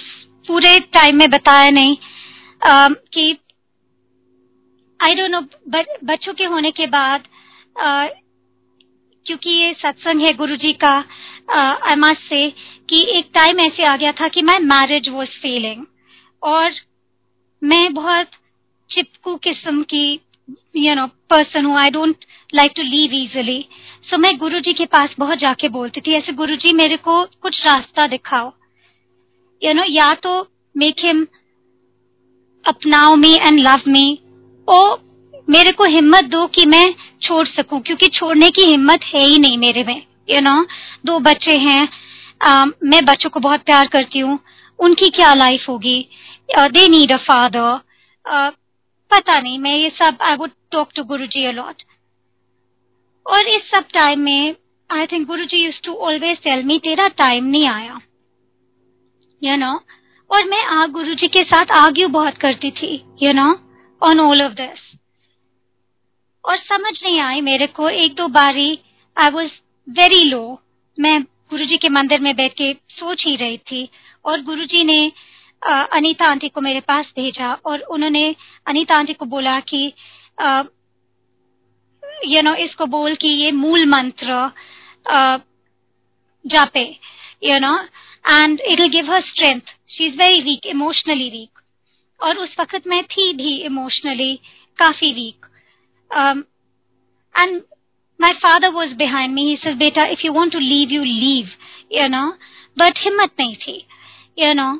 पूरे टाइम में बताया नहीं uh, कि आई डोंट नो बच्चों के होने के बाद uh, क्योंकि ये सत्संग है गुरु जी का आई मस्ट से कि एक टाइम ऐसे आ गया था कि माई मैरिज वॉज़ फेलिंग और मैं बहुत चिपकू किस्म की यू नो पर्सन हूँ. I don't like to leave easily so मैं गुरु जी के पास बहुत जाके बोलती थी ऐसे गुरु जी मेरे को कुछ रास्ता दिखाओ. यू नो या तो मेक हिम अपनाओ मी एंड लव मी ओ मेरे को हिम्मत दो कि मैं छोड़ सकूँ क्योंकि छोड़ने की हिम्मत है ही नहीं मेरे में. यू नो दो बच्चे हैं uh, मैं बच्चों को बहुत प्यार करती हूँ उनकी क्या लाइफ होगी? दे नीड अ फादर पता नहीं, मैं ये सब I would talk to Guru ji allot और इस सब टाइम में I think Guru ji use to always tell me तेरा टाइम नहीं आया. You know? और मैं आ गुरु जी के साथ आर्ग्यू बहुत करती थी you know on all of this और समझ नहीं आई मेरे को, एक दो बारी आई वॉज़ वेरी लो मैं गुरु जी के मंदिर में बैठ के सोच ही रही थी और गुरु जी ने अनीता आंटी को मेरे पास भेजा और उन्होंने अनीता आंटी को बोला कि यू नो इसको बोल कि ये मूल मंत्र जापे you know and it will give her strength she is very weak emotionally weak और उस वक्त मैं थी भी इमोशनली काफ़ी weak and my father was behind. He says, "Beta, if you want to leave, you leave." You know, but हिम्मत नहीं थी. You know,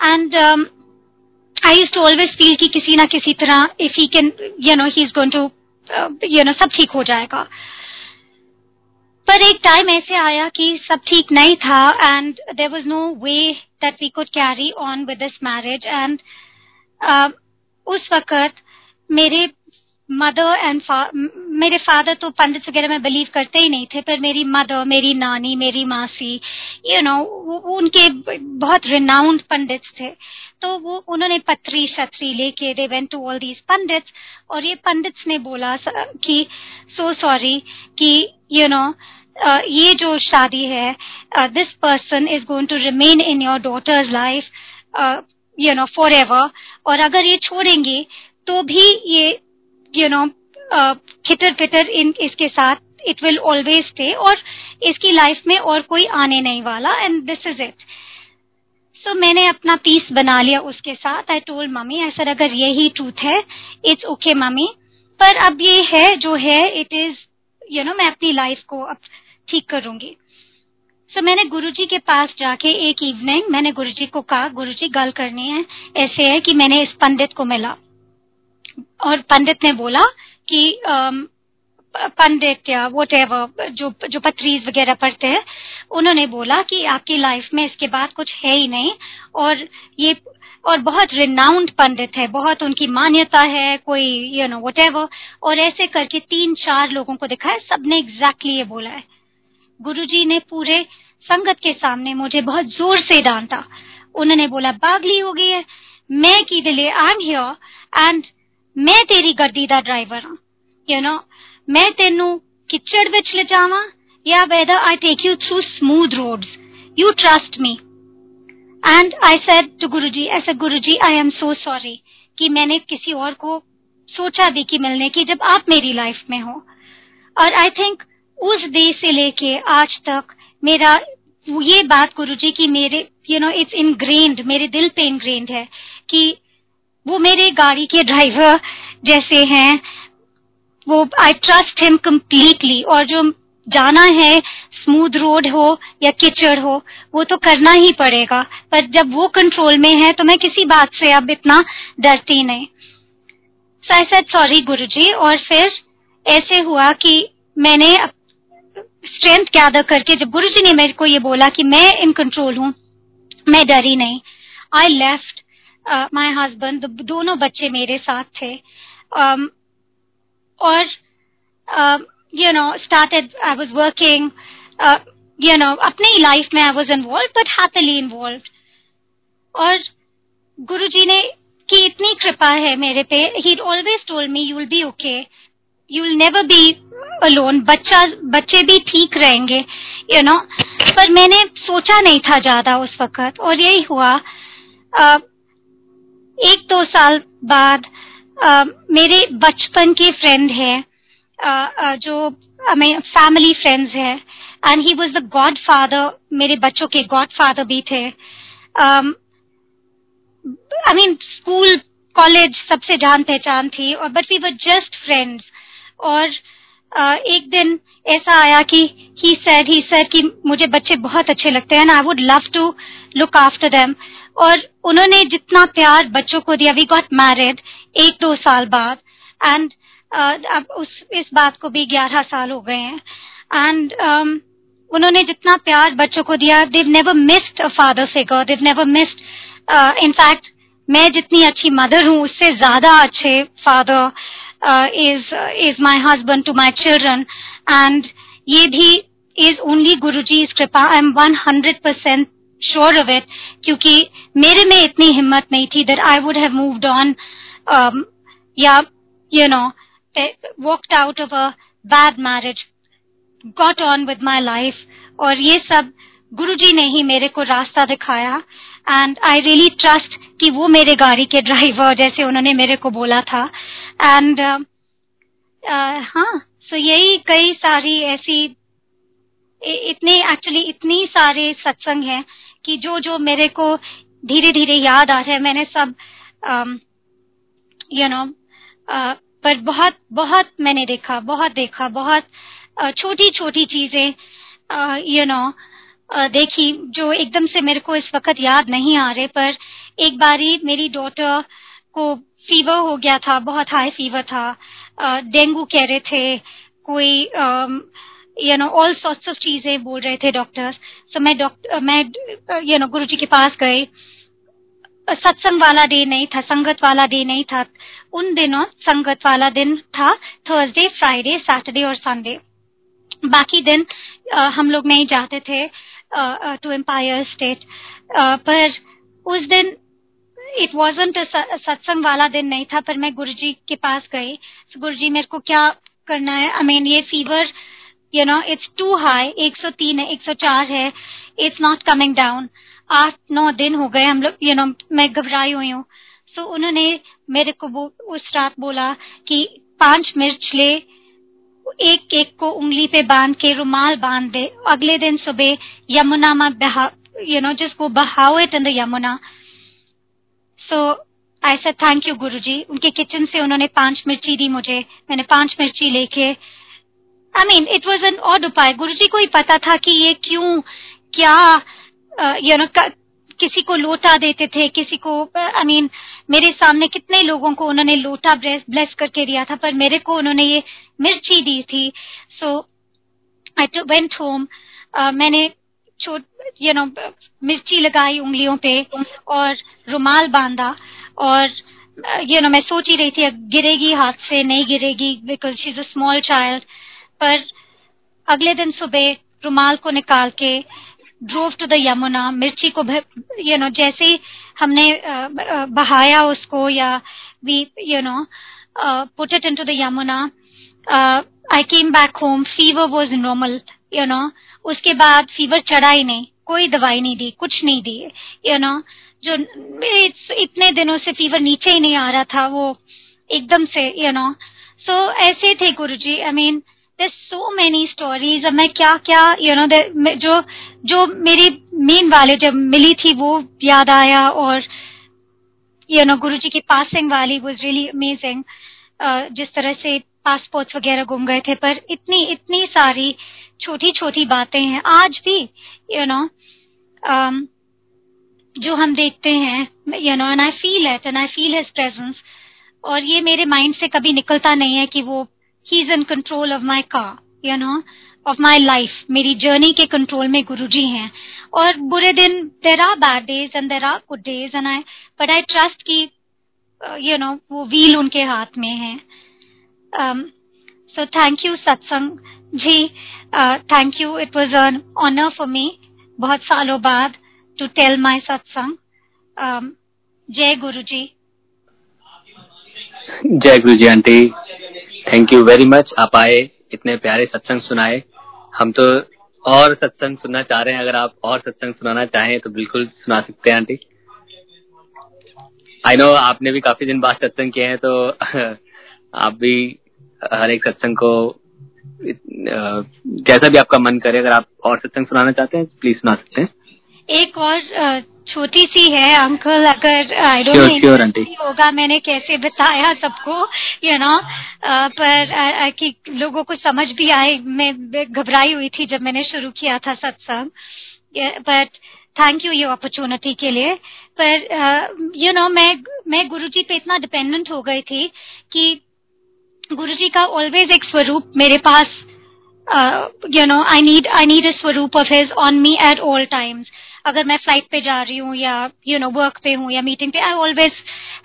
and um, I used to always कि किसी ना किसी तरह if he can, you know, he's going to, uh, you know, सब ठीक हो जाएगा. पर एक टाइम ऐसे आया कि सब ठीक नहीं था and there was no way that we could carry on with this marriage and उस वक्त मेरे मदर एंड मेरे फादर तो पंडित वगैरह में बिलीव करते ही नहीं थे पर मेरी मदर मेरी नानी मेरी मासी यू you नो know, उनके बहुत रिनाउंड पंडित थे। तो वो उन्होंने पत्री छत्री लेके they went to all these pandit और ये पंडित ने बोला कि सो सॉरी कि यू नो ये जो शादी है this person is going to remain in your daughter's life you know forever और अगर ये छोड़ेंगे तो भी ये यू नो खिटर पिटर इन इसके साथ इट विल ऑलवेज स्टे और इसकी लाइफ में और कोई आने नहीं वाला and this is it so मैंने अपना पीस बना लिया उसके साथ। आई टोल्ड मम्मी ऐसा अगर यही ट्रूथ है इट्स ओके मम्मी पर अब ये है जो है इट इज़ यू नो मैं अपनी लाइफ को अब ठीक करूँगी। सो so, मैंने गुरुजी के पास जाके एक इवनिंग मैंने गुरुजी को कहा गुरुजी गल करनी है। ऐसे है कि मैंने इस पंडित को मिला। और पंडित ने बोला कि पंडित या वोट जो जो पत्रीज वगैरह पढ़ते हैं, उन्होंने बोला कि आपकी लाइफ में इसके बाद कुछ है ही नहीं। और ये, और बहुत रिनाउंड पंडित है, बहुत उनकी मान्यता है, कोई यू नो वट और ऐसे करके तीन चार लोगों को दिखाया, सबने एग्जैक्टली ये बोला है। गुरुजी ने पूरे संगत के सामने मुझे बहुत ज़ोर से डांटा। उन्होंने बोला, बागली हो गई है, मैं की दिले आई एम हियर एंड मैं तेरी गड्डी का ड्राइवर हाँ। यू नो मैं तेनू किचड़ ले जावा, या whether I take you through smooth roads you trust me and I said to Guru ji ऐसे गुरु ji I am so sorry कि मैंने किसी और को सोचा भी कि मिलने की जब आप मेरी लाइफ में हो। और आई थिंक उस डे से लेके आज तक मेरा ये बात गुरु जी की मेरे यू नो इट्स इनग्रेन्ड मेरे दिल पे इनग्रेन्ड है कि वो मेरे गाड़ी के ड्राइवर जैसे हैं। वो आई ट्रस्ट हिम कम्प्लीटली और जो जाना है स्मूथ रोड हो या किचड़ हो, वो तो करना ही पड़ेगा। पर जब वो कंट्रोल में है तो मैं किसी बात से अब इतना डरती नहीं। So I said sorry Guruji. और फिर ऐसे हुआ कि मैंने स्ट्रेंथ गैदर करके जब गुरु जी ने मेरे को ये बोला कि मैं इन कंट्रोल हूँ, मैं डरी नहीं। आई लेफ़्ट माई हस्बैंड दोनों बच्चे मेरे साथ थे। Um, और you know started I was working you know अपनी लाइफ में I was involve but happily involve और गुरु जी ने की इतनी कृपा है मेरे पे। He always told me you will be okay you will never be alone बच्चा बच्चे भी ठीक रहेंगे यू you नो know? पर मैंने सोचा नहीं था ज़्यादा उस वक्त। और यही हुआ। uh, साल बाद uh, मेरे बचपन के फ्रेंड है जो फैमिली फ्रेंड्स है and he was the godfather मेरे बच्चों के गॉड फादर भी थे। आई मीन स्कूल कॉलेज सबसे जान पहचान थी और but we were just friends और एक दिन ऐसा आया कि ही सेड ही सेड कि मुझे बच्चे बहुत अच्छे लगते हैं I would love to look after them और उन्होंने जितना प्यार बच्चों को दिया वी गॉट मैरिड एक दो साल बाद एंड अब उस इस बात को भी ग्यारह साल हो गए हैं एंड um, उन्होंने जितना प्यार बच्चों को दिया they never missed father figure they never missed in fact मैं जितनी अच्छी मदर हूँ उससे ज़्यादा अच्छे father is is my husband to my children and ये भी is only Guru ji is कृपा I am one hundred percent sure of it क्योंकि मेरे में इतनी हिम्मत नहीं थी that I would have moved on या you know walked out of a bad marriage got on with my life और ये सब गुरु जी ने ही मेरे को रास्ता दिखाया एंड आई रियली ट्रस्ट कि वो मेरे गाड़ी के ड्राइवर जैसे उन्होंने मेरे को बोला था। एंड uh, uh, हाँ सो यही कई सारी ऐसी इतने एक्चुअली इतनी सारे सत्संग हैं कि जो जो मेरे को धीरे धीरे याद आ रहे मैंने सब यू um, नो uh, पर बहुत बहुत मैंने देखा बहुत देखा बहुत छोटी छोटी चीज़ें यू नो देखी जो एकदम से मेरे को इस वक्त याद नहीं आ रहे पर एक बारी मेरी डॉटर को फीवर हो गया था बहुत हाई फीवर था। डेंगू कह रहे थे कोई you know all sorts of चीज़ें बोल रहे थे डॉक्टर्स सो मैं डॉक्टर मैं यू नो गुरु जी के पास गई। सत्संग वाला डे नहीं था संगत वाला डे नहीं था। उन दिनों संगत वाला दिन था थर्सडे फ्राइडे सैटरडे और संडे बाकी दिन uh, हम लोग नहीं जाते थे। टू एम्पायर स्टेट पर उस दिन इट वॉजेंट सत्संग वाला दिन नहीं था पर मैं गुरु जी के पास गई। So, गुरुजी मेरे को क्या करना है? आई I मीन mean, ये fever you know it's too high 103 है 104 है इट्स नॉट कमिंग डाउन आठ नौ दिन हो गए हम लोग यू नो मैं घबराई हुई हूँ। सो so, उन्होंने मेरे को उस रात बोला कि पाँच मिर्च ले एक एक को उंगली पे बाँध के, रुमाल बाँध दे, अगले दिन सुबह यमुना में बहा यू नो जिस गो बहाओ इन द यमुना। सो आई से थैंक यू गुरु जी उनके किचन से उन्होंने पाँच मिर्ची दी मुझे। मैंने पाँच मिर्ची लेके I mean it was an odd उपाय। गुरु जी को ही पता था कि ये क्यों, क्या यू नो किसी को लोटा देते थे, किसी को आई मीन मेरे सामने कितने लोगों को उन्होंने लोटा ब्लेस करके दिया था, पर मेरे को उन्होंने ये मिर्ची दी थी। सो आई वेंट होम मैंने छोट यू नो मिर्ची लगाई उंगलियों पे और रुमाल बांधा और यू नो मैं सोच ही रही थी गिरेगी हाथ से, नहीं गिरेगी because she is a small child पर अगले दिन सुबह रुमाल को निकाल के ड्रोव टू द यमुना मिर्ची को यू नो जैसे ही हमने बहाया उसको या we you know put it into the Yamuna I came back home fever was normal you know उसके बाद फीवर चढ़ा ही नहीं, कोई दवाई नहीं दी, कुछ नहीं दी यू नो जो इतने दिनों से फीवर नीचे ही नहीं आ रहा था, वो एकदम से यू नो सो ऐसे थे Guru ji I mean there so many stories मैं क्या क्या यू नो जो जो मेरी मेन वाले जब मिली थी वो याद आया और यू नो गुरु जी की पासिंग वाली वॉज़ रियली अमेजिंग जिस तरह से पासपोर्ट वगैरह गुम गए थे पर इतनी इतनी सारी छोटी छोटी बातें हैं। आज भी यू नो um, जो हम देखते हैं you know and I feel it and I feel his presence और ये मेरे माइंड से कभी निकलता नहीं है कि वो he is in control of my car you know of my life मेरी जर्नी के कंट्रोल में गुरु जी हैं। और बुरे दिन there are bad days and there are good days and I but I trust की यू नो वो व्हील उनके हाथ में है। So thank you Satsang ji. Thank you it was an honour for me बहुत सालों बाद टू टेल माई सत्संग जय गुरु जी जय Guru ji aunty. Thank you very much आप आए, इतने प्यारे सत्संग सुनाए। हम तो और सत्संग सुनना चाह रहे हैं। अगर आप और सत्संग सुनाना चाहें तो बिल्कुल सुना सकते हैं, आंटी। आई नो आपने भी काफ़ी दिन बाद सत्संग किए हैं तो आप भी हर एक सत्संग को जैसा भी आपका मन करे, अगर आप और सत्संग सुनाना चाहते हैं प्लीज़ सुना सकते हैं। एक और छोटी सी है अंकल अगर आई डोंट होगा मैंने कैसे बताया सबको यू नो पर कि लोगों को समझ भी आए मैं घबराई हुई थी जब मैंने शुरू किया था सत्संग बट थैंक यू ये अपॉर्चुनिटी के लिए पर यू नो you know, मैं मैं गुरुजी पे इतना डिपेंडेंट हो गई थी कि गुरुजी का ऑलवेज एक स्वरूप मेरे पास you know I need I need a swaroop of his on me at all times अगर मैं फ़्लाइट पे जा रही हूँ या यू नो वर्क पे हूँ या मीटिंग पे I always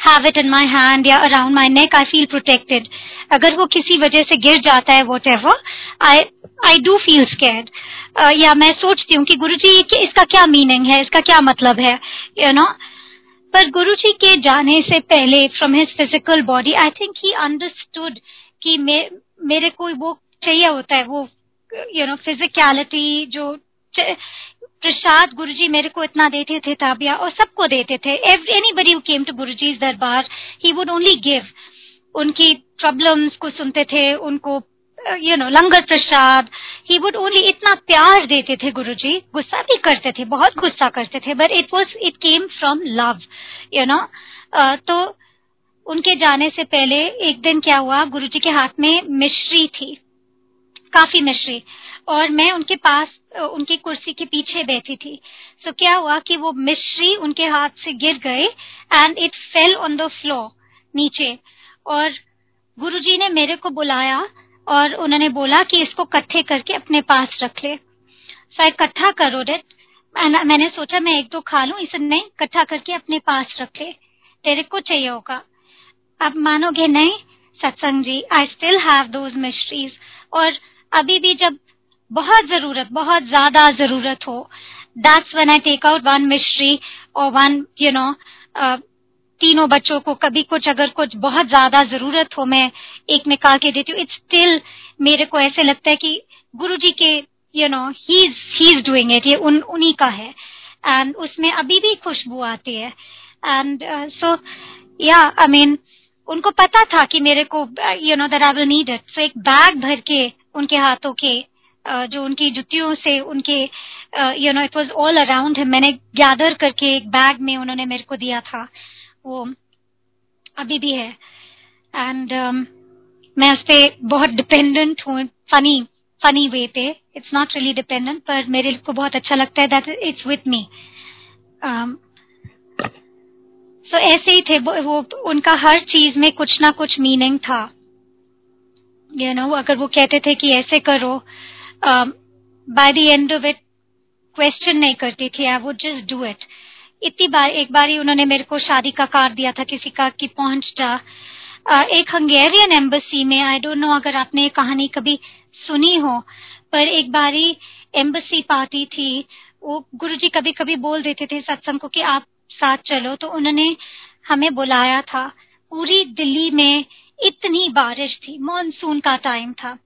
have it in my hand या around my neck I feel protected अगर वो किसी वजह से गिर जाता है whatever I I do feel scared या मैं सोचती हूँ कि गुरु जी इसका क्या मीनिंग है इसका क्या मतलब है यू you नो know? पर गुरु जी के जाने से पहले from his physical body I think he understood कि मेरे को वो चाहिए होता है वो यू नो फिजिकलिटी जो प्रसाद गुरु जी मेरे को इतना देते थे ताबिया और सबको देते थे। एनी बडी केम टू गुरु जी दरबार ही वुड ओनली गिव उनकी प्रॉब्लम्स को सुनते थे, उनको you know langar Prasad he would only इतना प्यार देते थे गुरु जी गुस्सा भी करते थे, बहुत गुस्सा करते थे but it was it came from love you know तो उनके जाने से पहले एक दिन क्या हुआ गुरु जी के हाथ में मिश्री थी। काफ़ी मिश्री। और मैं उनके पास उनकी कुर्सी के पीछे बैठी थी। सो so, क्या हुआ कि वो मिश्री उनके हाथ से गिर गए and it fell on the floor नीचे। और गुरुजी ने मेरे को बुलाया और उन्होंने बोला कि इसको इकट्ठे करके अपने पास रख ले। सो आई इकट्ठा करो डेट मैंने सोचा मैं एक दो खा लू इसे नहीं इकट्ठा करके अपने पास रख ले। तेरे को चाहिए होगा। अब मानोगे नहीं? Satsang ji I still have those mysteries और अभी भी जब बहुत ज़रूरत, बहुत ज़्यादा ज़रूरत हो that's when I take out one mystery और वन यू नो तीनों बच्चों को, कभी कुछ अगर कुछ बहुत ज़्यादा ज़रूरत हो, मैं एक निकाल के देती हूँ इट्स स्टिल मेरे को ऐसे लगता है कि गुरु जी के you know he is doing it ये उन, उन्हीं का है। एंड उसमें अभी भी खुशबू आती है। एंड सो या आई मीन उनको पता था कि मेरे को you know that I will need it so एक बैग भर के उनके हाथों के जो उनकी जुतियों से उनके you know it was all around मैंने गैदर करके एक बैग में उन्होंने मेरे को दिया था। वो अभी भी है। एंड um, मैं उस पर बहुत डिपेंडेंट हूँ फनी फनी वे पे। इट्स नॉट रियली डिपेंडेंट पर मेरे को बहुत अच्छा लगता है that it's with me so ऐसे ही थे वो उनका हर चीज़ में कुछ ना कुछ मीनिंग था। यू नो अगर वो कहते थे कि ऐसे करो by the end of it question नहीं करती थी I would just do it इतनी बार, एक बार ही उन्होंने मेरे को शादी का कार्ड दिया था, किसी का कि पहुँच जा। एक हंगेरियन एम्बेसी में आई डोंट नो अगर आपने ये कहानी कभी सुनी हो, पर एक बारी एम्बेसी पार्टी थी, वो गुरुजी कभी कभी बोल देते थे सत्संग को कि आप साथ चलो तो उन्होंने हमें बुलाया था। पूरी दिल्ली में इतनी बारिश थी मॉनसून का टाइम था।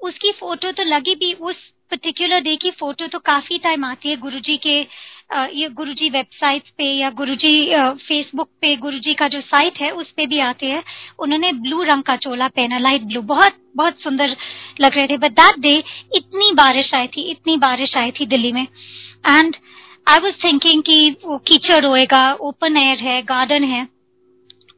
उसकी फ़ोटो तो लगी भी, उस पर्टिकुलर डे की फ़ोटो तो काफ़ी टाइम आती है गुरुजी के ये गुरुजी वेबसाइट पे या गुरुजी फेसबुक पे, गुरुजी का जो साइट है, उस पे भी आते हैं। उन्होंने ब्लू रंग का चोला पहना लाइट ब्लू बहुत बहुत सुंदर लग रहे थे। बट दैट डे इतनी बारिश आई थी, इतनी बारिश आई थी दिल्ली में। एंड आई वॉज़ थिंकिंग कि वो कीचड़ होएगा ओपन एयर है गार्डन है।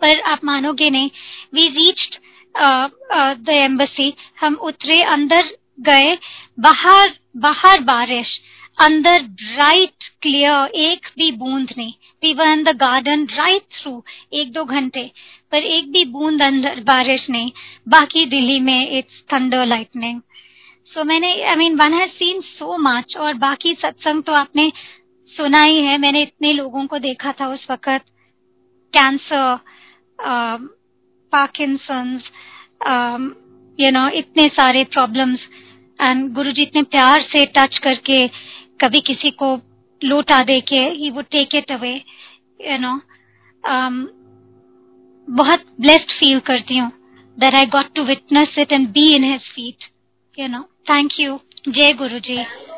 पर आप मानोगे नहीं। वी रीच्ड द एम्बेसी हम उतरे, अंदर गए। बाहर बाहर बारिश। अंदर ब्राइट क्लियर एक भी बूंद नहीं। We were in the garden right through एक दो घंटे। पर एक भी बूंद अंदर बारिश नहीं। बाकी दिल्ली में इट्स थंडर लाइटनिंग सो मैंने I mean one has seen so much और बाकी सत्संग तो आपने सुना ही है। मैंने इतने लोगों को देखा था उस वक्त। कैंसर पार्किंसंस यू नो इतने सारे प्रॉब्लम्स एंड गुरु जी इतने प्यार से टच करके कभी किसी को लोटा दे के ही वो take it away you know बहुत ब्लेस्ड फील करती हूँ that I got to witness it it be in in feet you know thank you जय गुरु Guruji.